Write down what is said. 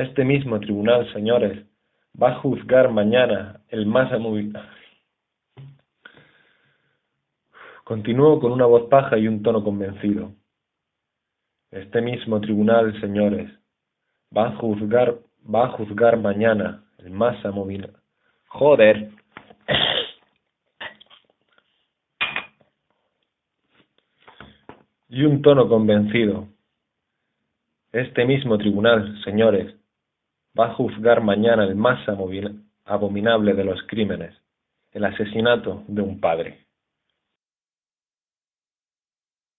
Este mismo tribunal, señores, va a juzgar mañana el más amovinable. Continuó con una voz paja y un tono convencido. Este mismo tribunal, señores, va a juzgar, va a juzgar mañana el más amovinable. Joder. Y un tono convencido. Este mismo tribunal, señores, va a juzgar mañana el más abominable de los crímenes, el asesinato de un padre.